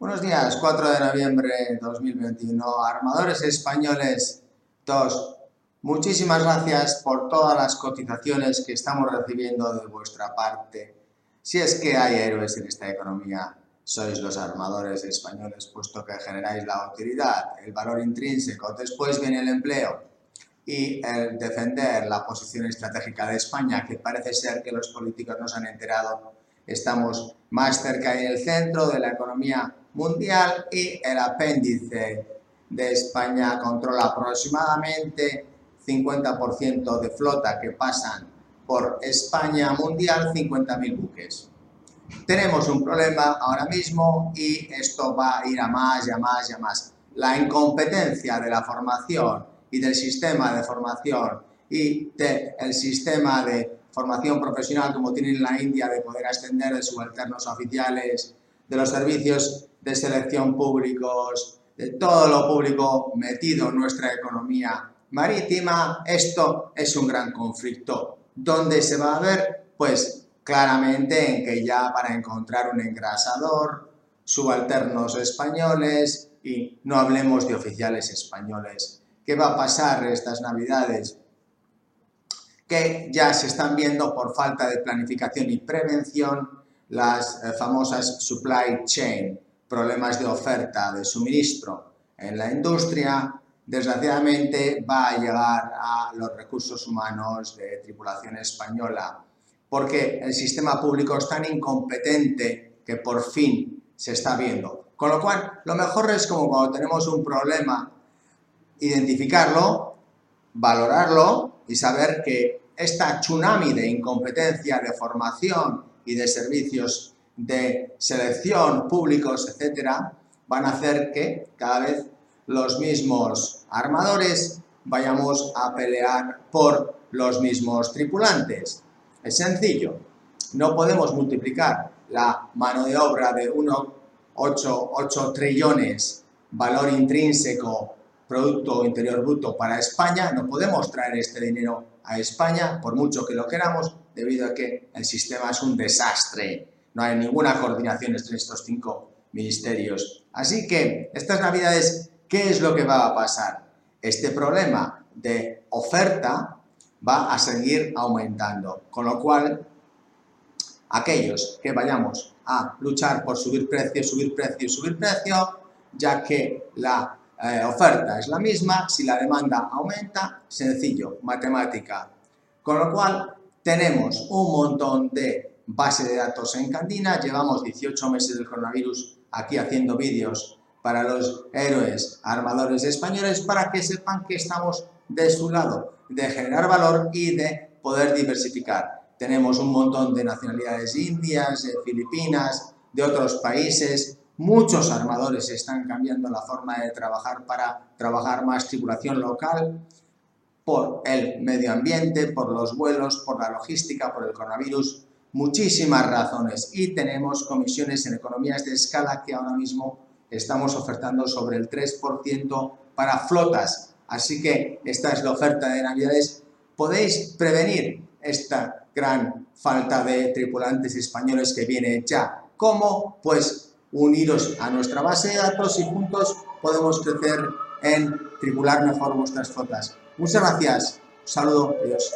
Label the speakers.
Speaker 1: Buenos días, 4 de noviembre de 2021. Armadores españoles 2. Muchísimas gracias por todas las cotizaciones que estamos recibiendo de vuestra parte. Si es que hay héroes en esta economía, sois los armadores españoles, puesto que generáis la utilidad, el valor intrínseco, después viene el empleo y el defender la posición estratégica de España, que parece ser que los políticos nos han enterado estamos más cerca en el centro de la economía mundial y el apéndice de España controla aproximadamente 50% de flota que pasan por España mundial, 50.000 buques. Tenemos un problema ahora mismo y esto va a ir a más y a más y a más. La incompetencia de la formación y del sistema de formación y del sistema de formación profesional como tienen la India de poder ascender de subalternos oficiales, de los servicios de selección públicos, de todo lo público metido en nuestra economía marítima, esto es un gran conflicto. ¿Dónde se va a ver? Pues claramente en que ya para encontrar un engrasador, subalternos españoles y no hablemos de oficiales españoles. ¿Qué va a pasar estas navidades? que ya se están viendo por falta de planificación y prevención las eh, famosas supply chain, problemas de oferta, de suministro en la industria, desgraciadamente va a llegar a los recursos humanos de tripulación española, porque el sistema público es tan incompetente que por fin se está viendo. Con lo cual, lo mejor es como cuando tenemos un problema, identificarlo, valorarlo y saber que esta tsunami de incompetencia, de formación y de servicios de selección públicos, etcétera, van a hacer que cada vez los mismos armadores vayamos a pelear por los mismos tripulantes. Es sencillo, no podemos multiplicar la mano de obra de 1,8 trillones valor intrínseco Producto Interior Bruto para España, no podemos traer este dinero a España, por mucho que lo queramos, debido a que el sistema es un desastre. No hay ninguna coordinación entre estos cinco ministerios. Así que, estas navidades, ¿qué es lo que va a pasar? Este problema de oferta va a seguir aumentando, con lo cual aquellos que vayamos a luchar por subir precio, subir precio, subir precio, ya que la eh, oferta es la misma, si la demanda aumenta, sencillo, matemática. Con lo cual, tenemos un montón de base de datos en Candina, llevamos 18 meses del coronavirus aquí haciendo vídeos para los héroes armadores españoles para que sepan que estamos de su lado, de generar valor y de poder diversificar. Tenemos un montón de nacionalidades indias, filipinas, de otros países, Muchos armadores están cambiando la forma de trabajar para trabajar más tripulación local por el medio ambiente, por los vuelos, por la logística, por el coronavirus, muchísimas razones. Y tenemos comisiones en economías de escala que ahora mismo estamos ofertando sobre el 3% para flotas. Así que esta es la oferta de Navidades. Podéis prevenir esta gran falta de tripulantes españoles que viene ya. ¿Cómo? Pues uniros a nuestra base de datos y juntos podemos crecer en tripular mejor vuestras flotas. Muchas gracias. Un saludo. Adiós.